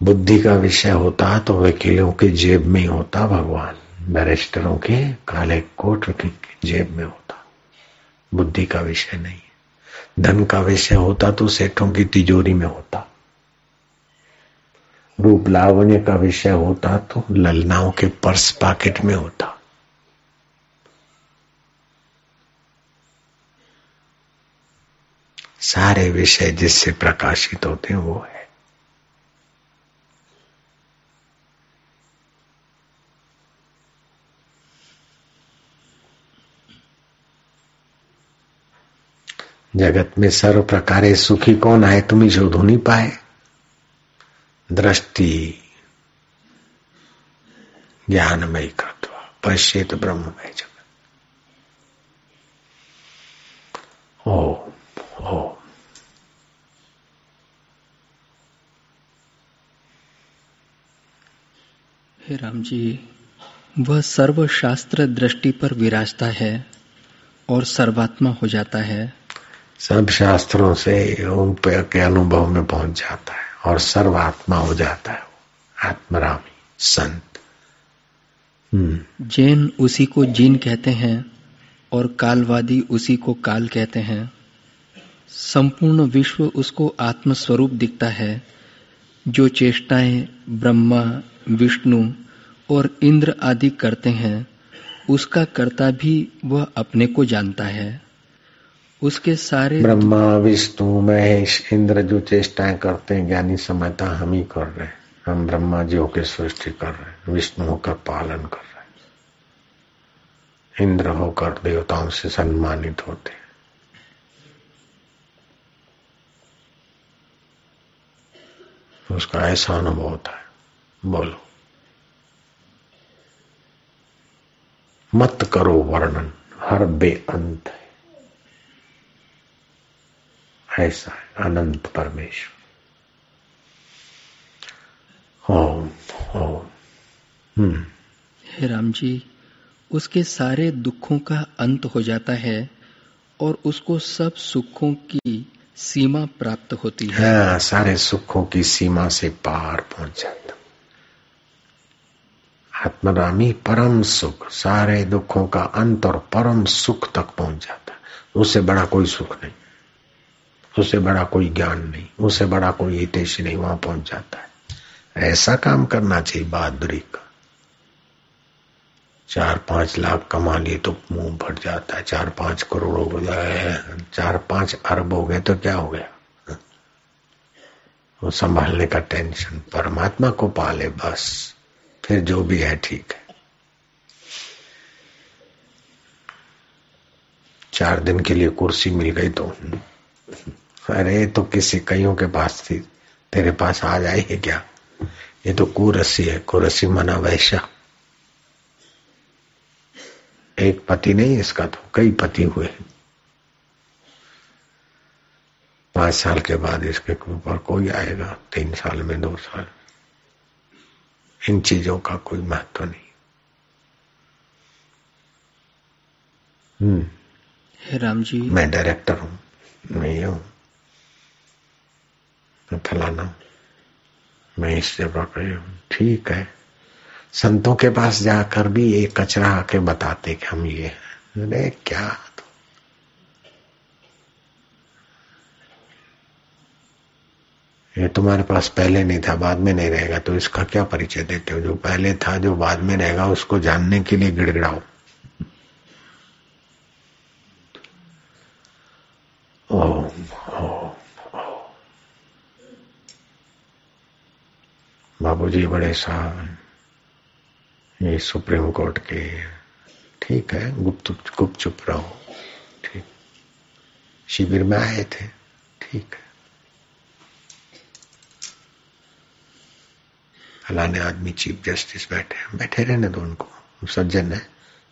बुद्धि का विषय होता तो वकीलों के जेब में ही होता भगवान। बैरिस्टरों के काले कोट की जेब में होता। बुद्धि का विषय नहीं धन का विषय होता तो सेठों की तिजोरी में होता। रूप लावण्य का विषय होता तो ललनाओं के पर्स पॉकेट में होता। सारे विषय जिससे प्रकाशित होते हैं वो है। जगत में सर्व प्रकारे सुखी कौन आए? तुम्हें शोधो नहीं पाए। दृष्टि ज्ञानमय कृत्वा, पश्येत ब्रह्ममय जगत। ओ हे राम जी वह सर्वशास्त्र दृष्टि पर विराजता है और सर्वात्मा हो जाता है। सब शास्त्रों से उन के अनुभव में पहुँच जाता है और सर्वात्मा हो जाता है आत्मरामी, संत। हम्म। जैन उसी को जीन कहते हैं और कालवादी उसी को काल कहते हैं। संपूर्ण विश्व उसको आत्मस्वरूप दिखता है, जो चेष्टाएँ ब्रह्मा, विष्णु और इंद्र आदि करते हैं, उसका कर्ता भी वह अपने को जानता है। उसके सारे ब्रह्मा, विष्णु, महेश, इंद्र जो चेष्टाएँ करते हैं, ज्ञानी समझता हम ही कर रहे हैं। हम ब्रह्मा जी होकर सृष्टि कर रहे हैं, विष्णु होकर पालन कर रहे हैं। इंद्र होकर देवताओं से सम्मानित होते हैं। उसका ऐसा अनुभव होता है। बोलो। मत करो वर्णन, हर बेअंत है। ऐसा है? अनंत परमेश्वर। ओम ओम। हम्म। हे राम जी उसके सारे दुखों का अंत हो जाता है और उसको सब सुखों की सीमा प्राप्त होती है। हाँ, सारे सुखों की सीमा से पार पहुँच जाता। आत्मरामी परम सुख सारे दुखों का अंत और परम सुख तक पहुँच जाता। है उससे बड़ा कोई सुख नहीं। उससे बड़ा कोई ज्ञान नहीं उससे बड़ा कोई हितेश नहीं, वहाँ पहुँच जाता है। ऐसा काम करना चाहिए बहादुरी का। चार पाँच लाख कमा लिए तो मुँह फट जाता है, चार पाँच करोड़ हो जाए चार पाँच अरब हो गए तो क्या हो गया? वो संभालने का टेंशन, परमात्मा को पाले बस, फिर जो भी है ठीक है। चार दिन के लिए कुर्सी मिल गई तो अरे तो किसी कईयों के पास थी। तेरे पास आ जाए क्या? ये तो कुरसी है कुरसी मना वैश्या। एक पति नहीं इसका तो कई पति हुए पाँच साल के बाद इसके ऊपर कोई आएगा तीन साल में दो साल। इन चीज़ों का कोई महत्व नहीं। हम्म। राम जी। मैं डायरेक्टर हूँ। मैं ये हूँ। मैं फलाना हूँ। मैं इस जगह पे ठीक है। संतों के पास जाकर भी ये कचरा आके बताते कि हम ये अरे क्या तो। ये तुम्हारे पास पहले नहीं था, बाद में नहीं रहेगा तो इसका क्या परिचय देते हो? जो पहले था, जो बाद में रहेगा, उसको जानने के लिए गिड़गिड़ाओ। ओम ओम बाबूजी बड़े साहब ये सुप्रीम कोर्ट के, ठीक है, गुप्त गुप्त चुप रहो, ठीक। शिविर में आए थे, ठीक है। फलाने आदमी चीफ जस्टिस बैठे बैठे रहने दो उनको, सज्जन है।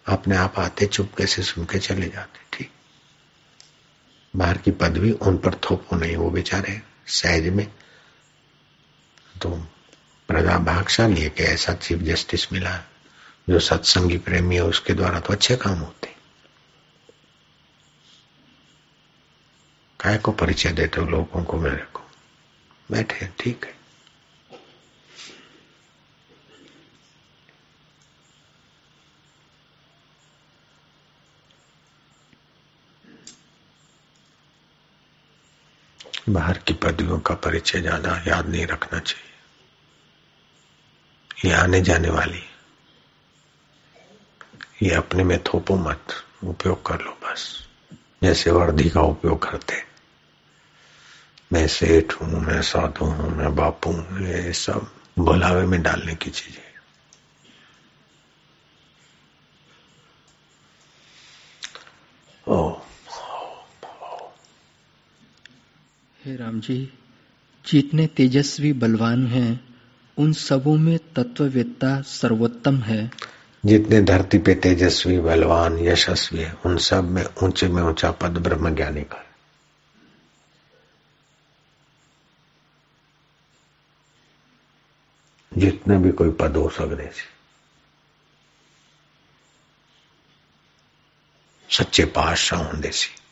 अपने आप आते चुप, कैसे सुन के चले जाते, ठीक। बाहर की पदवी उन पर थोपो नहीं, वो बेचारे सहज में तो प्रजा भागशाली है कि ऐसा चीफ जस्टिस मिला, जो सत्संगी प्रेमी है, उसके द्वारा तो अच्छे काम होते। काय को परिचय देते हो लोगों को मेरे को? बैठे, ठीक है। बाहर की पदवियों का परिचय ज़्यादा याद नहीं रखना चाहिए। ये आने जाने वाली। ये अपने में थोपो मत, उपयोग कर लो बस। जैसे वर्दी का उपयोग करते मैं सेठ हूँ, मैं साधु हूँ, मैं बापू हूँ, ये सब बुलावे में डालने की चीज़ें। हे राम जी जितने तेजस्वी बलवान हैं, उन सबों में तत्ववेत्ता सर्वोत्तम है। जितने धरती पे तेजस्वी, बलवान, यशस्वी है, उन सब में ऊँचे में ऊँचा पद ब्रह्म ज्ञानी का जितने भी कोई पद हो सकते सच्चे पातशाह होंगे। सी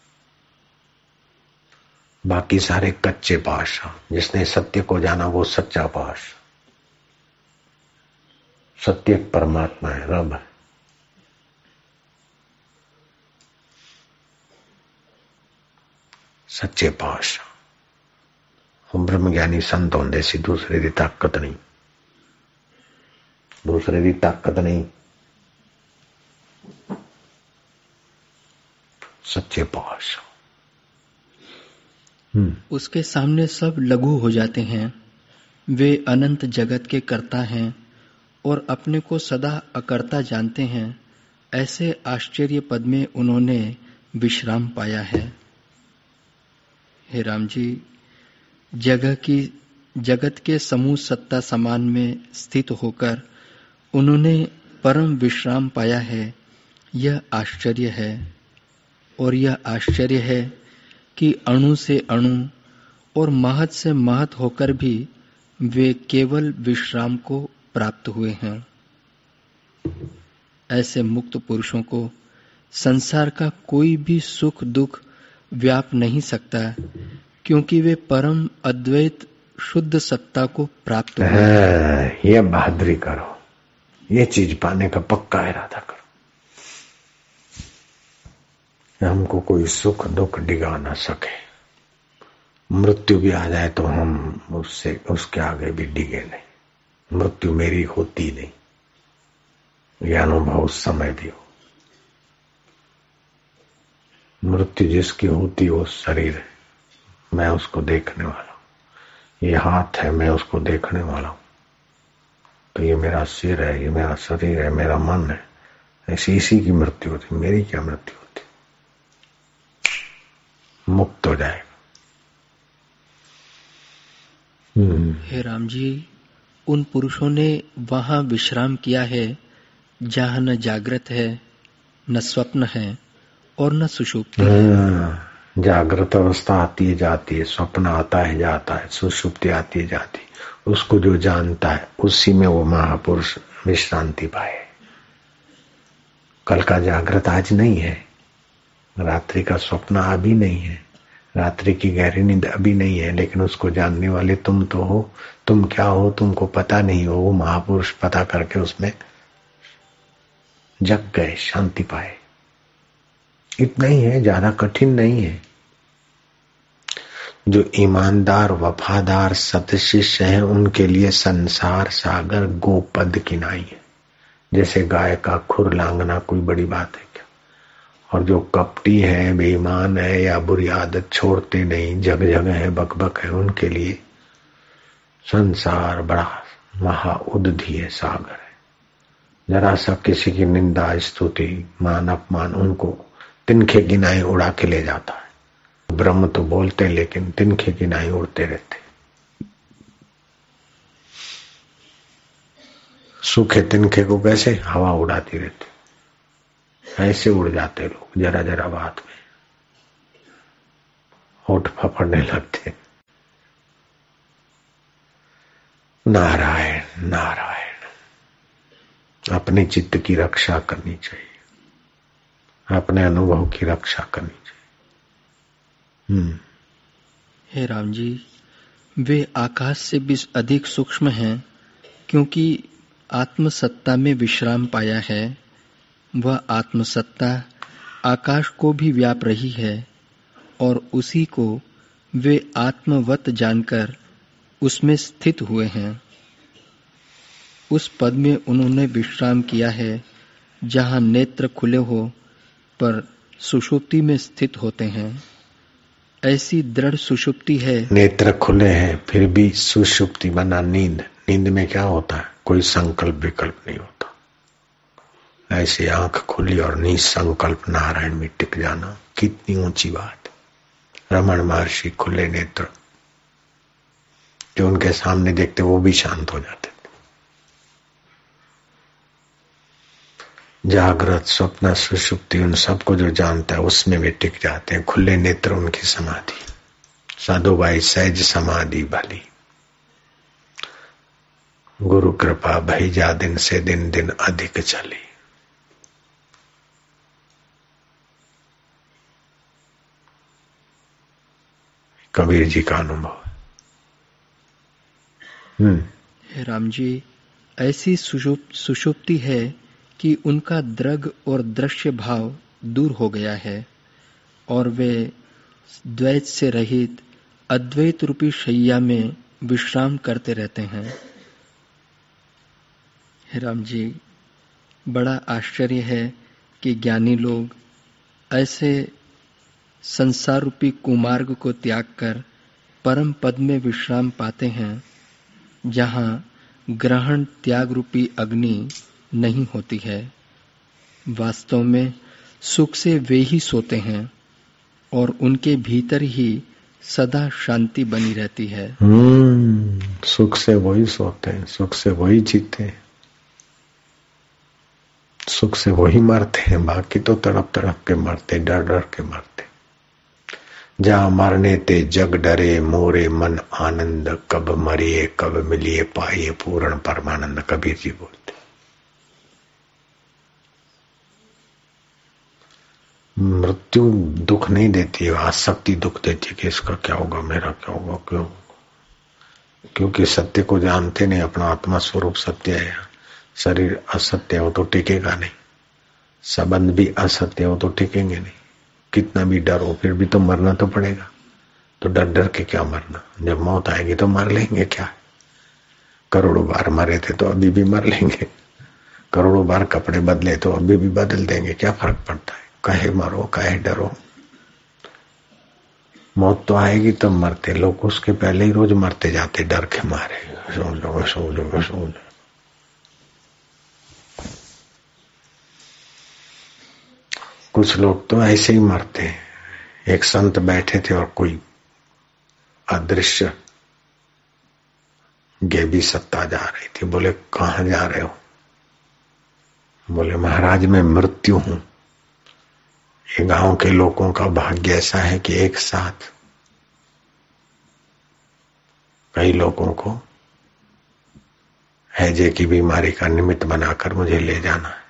बाकी सारे कच्चे पातशाह जिसने सत्य को जाना वो सच्चा पाश सत्य परमात्मा है, रब है। सच्चे पातशाह हम ब्रह्म ज्ञानी संत होंगे सी दूसरे की ताकत नहीं। दूसरे की ताकत नहीं। सच्चे हम्म। उसके सामने सब लघु हो जाते हैं। वे अनंत जगत के कर्ता हैं और अपने को सदा अकर्ता जानते हैं। ऐसे आश्चर्य पद में उन्होंने विश्राम पाया है। हे राम जी जगह की, जगत के समूह सत्ता समान में स्थित होकर उन्होंने परम विश्राम पाया है। यह आश्चर्य है और यह आश्चर्य है कि अणु से अणु और महत से महत होकर भी वे केवल विश्राम को प्राप्त हुए हैं। ऐसे मुक्त पुरुषों को संसार का कोई भी सुख दुख व्याप नहीं सकता क्योंकि वे परम अद्वैत शुद्ध सत्ता को प्राप्त हुए हाँ, ये बहादुरी करो। ये चीज़ पाने का पक्का इरादा करो। हमको कोई सुख दुख डिगा ना सके। मृत्यु भी आ जाए तो हम उससे, उसके आगे भी डिगे नहीं। मृत्यु मेरी होती नहीं। यह अनुभव उस समय भी हो। मृत्यु जिसकी होती वो शरीर है। मैं उसको देखने वाला हूँ। ये हाथ है, मैं उसको देखने वाला हूँ। तो ये मेरा सिर है, ये मेरा शरीर है, मेरा मन है। ऐसी, इसी की मृत्यु होती मेरी क्या मृत्यु मुक्त हो जाएगा हम्म। हे राम जी उन पुरुषों ने वहाँ विश्राम किया है जहाँ न जागृत है न स्वप्न है और न सुषुप्ति हाँ, जागृत अवस्था आती है जाती है। स्वप्न आता है जाता है। सुषुप्ति आती है जाती है। उसको जो जानता है उसी में वो महापुरुष विश्रांति पाए। कल का जागृत आज नहीं है। रात्रि का स्वप्न अभी नहीं है। रात्रि की गहरी नींद अभी नहीं है, लेकिन उसको जानने वाले तुम तो हो। तुम क्या हो, तुमको पता नहीं हो, वो महापुरुष पता करके उसमें जग गए, शांति पाए। इतना ही है ज़्यादा कठिन नहीं है। जो ईमानदार, वफादार सतशिष्य हैं, उनके लिए संसार, सागर, गोपद किनाई है। जैसे गाय का खुर लांगना कोई बड़ी बात है। और जो कपटी है, बेईमान है या बुरी आदत छोड़ते नहीं जग जग है, बकबक है, उनके लिए संसार बड़ा महा उदधी है सागर है। जरा सा किसी की निंदा, स्तुति, मान अपमान उनको तिनखे गिनाई उड़ा के ले जाता है। ब्रह्म तो बोलते लेकिन तिनखे गिनाई उड़ते रहते सूखे तिनखे को कैसे? हवा उड़ाती रहती ऐसे उड़ जाते लोग, जरा जरा बात में। होठ फफड़ने लगते। नारायण नारायण, अपने चित्त की रक्षा करनी चाहिए। अपने अनुभव की रक्षा करनी चाहिए। हम्म। हे राम जी वे आकाश से भी अधिक सूक्ष्म हैं, क्योंकि आत्मसत्ता में विश्राम पाया है। वह आत्मसत्ता आकाश को भी व्याप रही है और उसी को वे आत्मवत जानकर उसमें स्थित हुए हैं। उस पद में उन्होंने विश्राम किया है जहाँ नेत्र खुले हो पर सुषुप्ति में स्थित होते हैं। ऐसी दृढ़ सुषुप्ति है। नेत्र खुले हैं, फिर भी सुषुप्ति बना नींद। नींद में क्या होता है? कोई संकल्प विकल्प नहीं होता। ऐसी आँख खुली और निसंकल्प नारायण में टिक जाना कितनी ऊँची बात। रमन महर्षि खुले नेत्र, जो उनके सामने देखते वो भी शांत हो जाते जागृत, स्वप्न, सुषुप्ति, उन सबको जो जानता है, उसमें वे टिक जाते हैं। खुले नेत्र उनकी समाधि। साधु भाई, सहज समाधि भली। गुरु कृपा भई जा दिन से दिन दिन अधिक चली। कबीर जी का अनुभव हम्म। राम जी ऐसी सुषुप्ति है कि उनका द्रग और दृश्य भाव दूर हो गया है और वे द्वैत से रहित अद्वैत रूपी शैया में विश्राम करते रहते हैं। राम जी बड़ा आश्चर्य है कि ज्ञानी लोग ऐसे संसार रूपी कुमार्ग को त्याग कर परम पद में विश्राम पाते हैं जहाँ ग्रहण त्याग रूपी अग्नि नहीं होती है। वास्तव में सुख से वे ही सोते हैं और उनके भीतर ही सदा शांति बनी रहती है। हम्म, सुख से वही सोते हैं सुख से वही जीते हैं। सुख से वही मरते हैं बाकी तो तड़प तड़प के मरते डर डर के मरते जा मरने ते जग डरे, मोरे मन आनंद, कब मरिए, कब मिलिए पाइए पूर्ण परमानंद, कबीर जी बोलते। मृत्यु दुख नहीं देती है, आसक्ति दुख देती है कि इसका क्या होगा, मेरा क्या होगा, क्यों क्योंकि सत्य को जानते नहीं, अपना आत्मा स्वरूप सत्य है। शरीर असत्य हो तो टिकेगा नहीं। संबंध भी असत्य हो तो टिकेंगे नहीं। कितना भी डर हो फिर भी तो मरना तो पड़ेगा। तो डर डर के क्या मरना? जब मौत आएगी तो मर लेंगे क्या? करोड़ों बार मरे थे तो अभी भी मर लेंगे। करोड़ों बार कपड़े बदले तो अभी भी बदल देंगे। क्या फ़र्क पड़ता है? कहे मरो, कहे डरो। मौत तो आएगी तब तो मरते। लोग उसके पहले ही रोज मरते जाते, डर के मारे। सो लो सो लो सो लो कुछ लोग तो ऐसे ही मरते हैं। एक संत बैठे थे और कोई अदृश्य गेबी सत्ता जा रही थी। बोले, कहा जा रहे हो? बोले, महाराज, मैं मृत्यु हूँ। ये गाँव के लोगों का भाग्य ऐसा है कि एक साथ कई लोगों को हैजे की बीमारी का निमित्त बनाकर मुझे ले जाना है।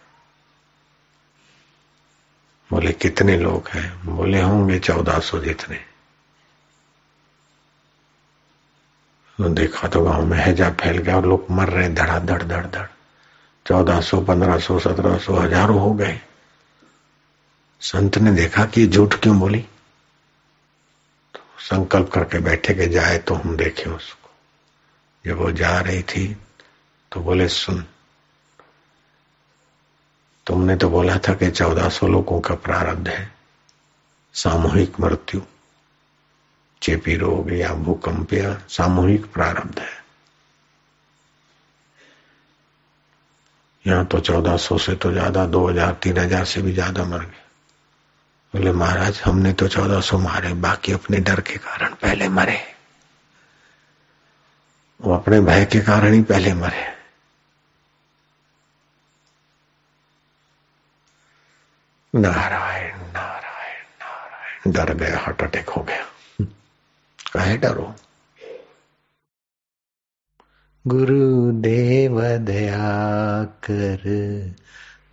बोले, कितने लोग हैं? बोले, होंगे चौदह सौ जितने. तो देखा तो गाँव में हैजा फैल गया और लोग मर रहे धड़ा धड़ धड़ धड़ चौदह सौ, पंद्रह सौ, सत्रह सौ, हज़ारों हो गए। संत ने देखा कि झूठ क्यों बोली? तो संकल्प करके बैठे के जाए तो हम देखें उसको। जब वो जा रही थी तो बोले, सुन तुमने तो बोला था कि चौदह सौ लोगों का प्रारब्ध है। सामूहिक मृत्यु, चेपी रोग या भूकंप या सामूहिक प्रारब्ध है। यहाँ तो चौदह सौ से तो ज़्यादा, दो हज़ार, तीन हज़ार से भी ज़्यादा मर गए। बोले, महाराज, हमने तो चौदह सौ मारे, बाकी अपने डर के कारण पहले मरे वो अपने भय के कारण ही पहले मरे नारायण नारायण नारायण। डर गया हार्ट अटैक हो गया। कहे डरो। गुरु देव दया कर,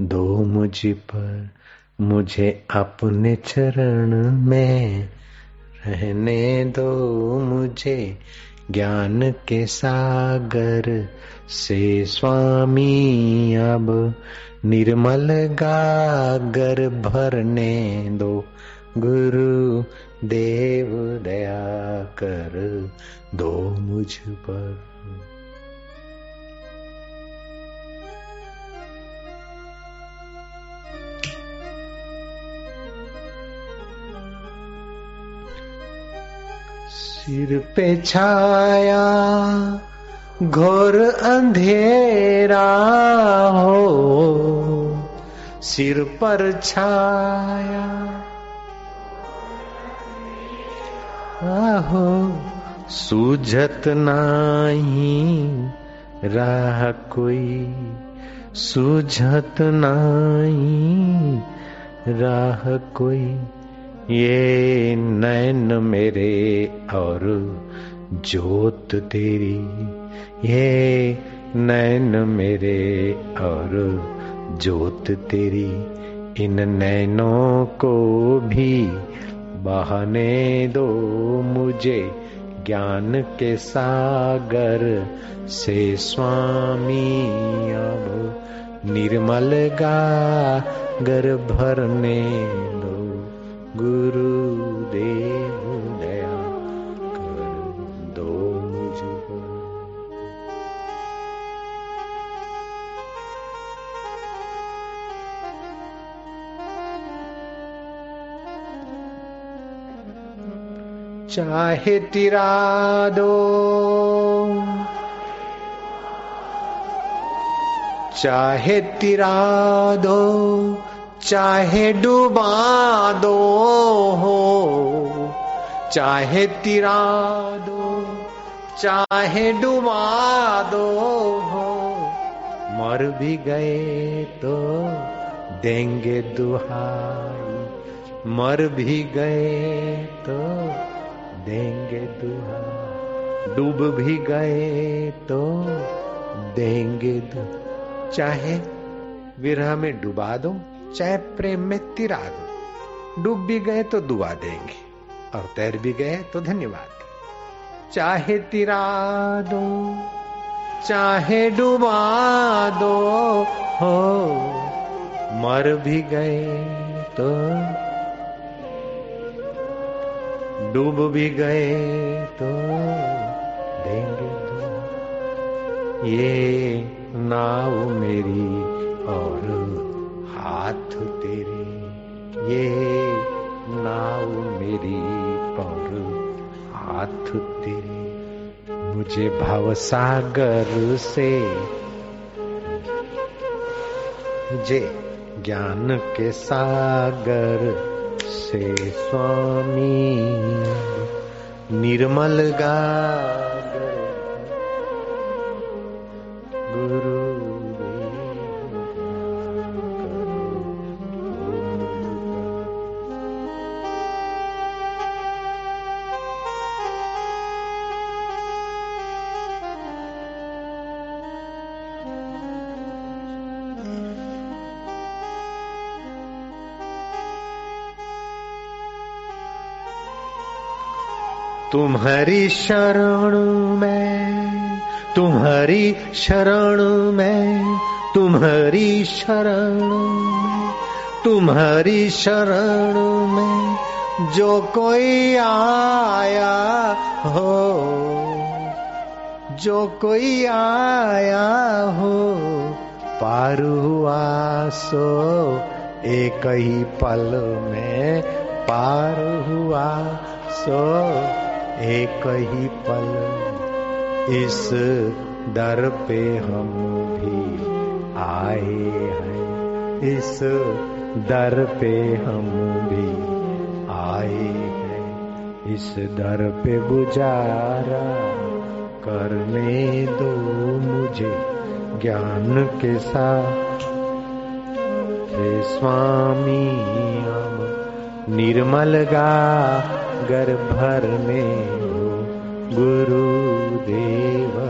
दो मुझ पर। मुझे अपने चरण में रहने दो, मुझे ज्ञान के सागर से। स्वामी, अब निर्मल गागर भरने दो। गुरु देव दया कर दो मुझ पर। सिर पे छाया घोर अंधेरा हो, सिर पर छाया। आहो, सूझत नाही राह कोई, सूझत नाही राह कोई। ये नैन मेरे और जोत तेरी। ये नैन मेरे और जोत तेरी, इन नैनों को भी बहने दो मुझे ज्ञान के सागर से। स्वामी अब निर्मल गागर भरने दो। गुरुदेव चाहे तिरा दो। चाहे तिरा दो, चाहे डुबा दो हो। चाहे तिरा दो, चाहे डुबा दो हो। मर भी गए तो देंगे दुहाई। मर भी गए तो देंगे दुहाई डूब भी गए तो देंगे दु। चाहे विरह में डुबा दो, चाहे प्रेम में तिरा दो। डूब भी गए तो दुआ देंगे, और तैर भी गए तो धन्यवाद। चाहे तिरा दो, चाहे डुबा दो, हो, मर भी गए तो डूब भी गए तो देंगे तो। ये नाव मेरी और हाथ तेरे। ये नाव मेरी और हाथ तेरे। मुझे भाव सागर से जे ज्ञान के सागर से स्वामी निर्मल गागर तुम्हारी शरण में, तुम्हारी शरण में, तुम्हारी शरण में, तुम्हारी शरण में जो कोई आया हो, जो कोई आया हो, पार हुआ सो एक ही पल में पार हुआ सो। एक ही पल, इस दर पे हम भी आए हैं। इस दर पे हम भी आए हैं। इस दर पे गुजारा करने दो मुझे ज्ञान के साथ। हे स्वामी, हम निर्मल गा गर्भर में गुरुदेवा।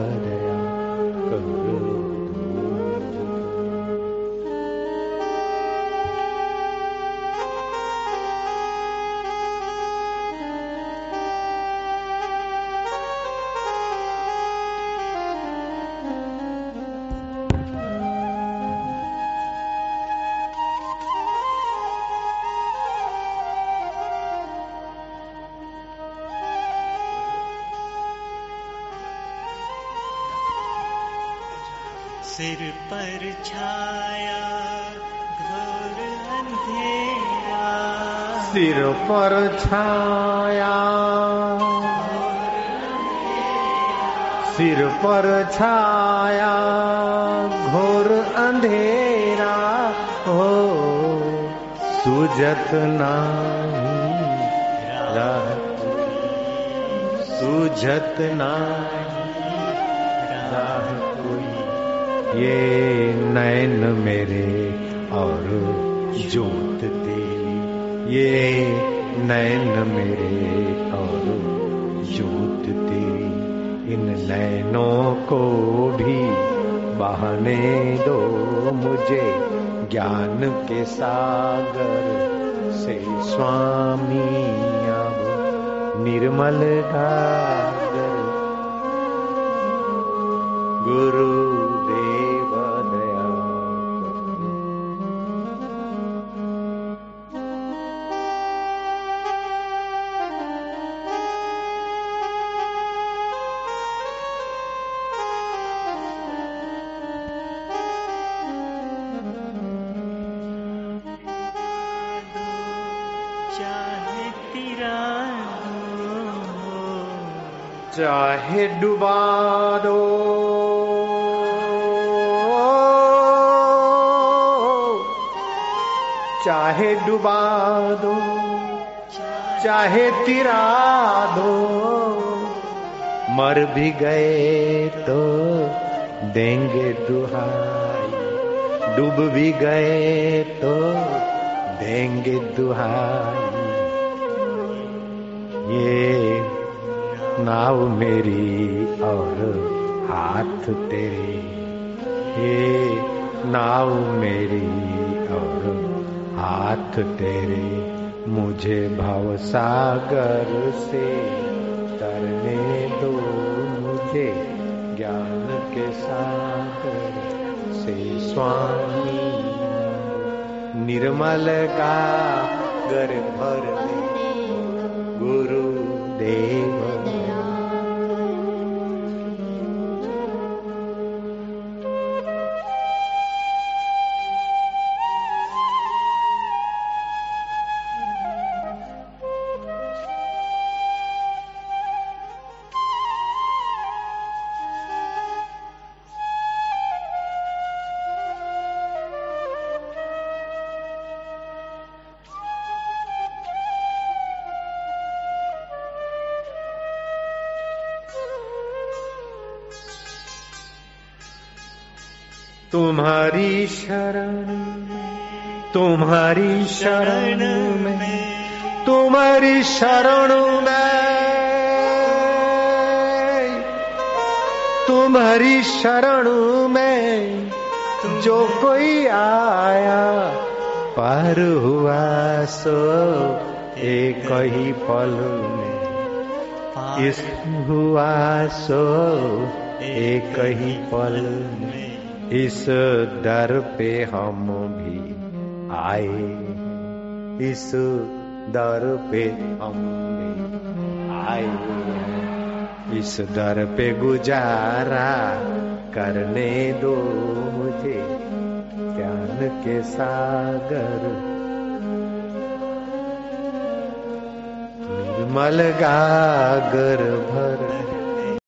पर छाया। सिर पर छाया, घोर अंधेरा हो सुजत नाही सुजत नाही ये नैन मेरे और जोत तेरी। ये नैन मेरे और जोत तेरी इन नैनों को भी बहने दो मुझे ज्ञान के सागर से स्वामी। अब निर्मल गुरु चाहे डुबा दो चाहे डुबा दो चाहे तिरा दो मर भी गए तो देंगे दुहाई, डूब भी गए तो देंगे दुहाई। नाव मेरी और हाथ तेरे। ये नाव मेरी और हाथ तेरे, मुझे भव सागर से तरने दो। मुझे ज्ञान के सागर से स्वामी निर्मल का गर भर दे गुरु देव तुम्हारी शरण तुम्हारी शरण में, तुम्हारी शरण में, तुम्हारी शरण में जो कोई आया, पार हुआ सो एक ही पल में, इस हुआ सो एक ही पल में। इस दर पे हम भी आए। इस दर पे हम भी आए। इस दर पे गुजारा करने दो मुझे, ज्ञान के सागर। निर्मल गागर भर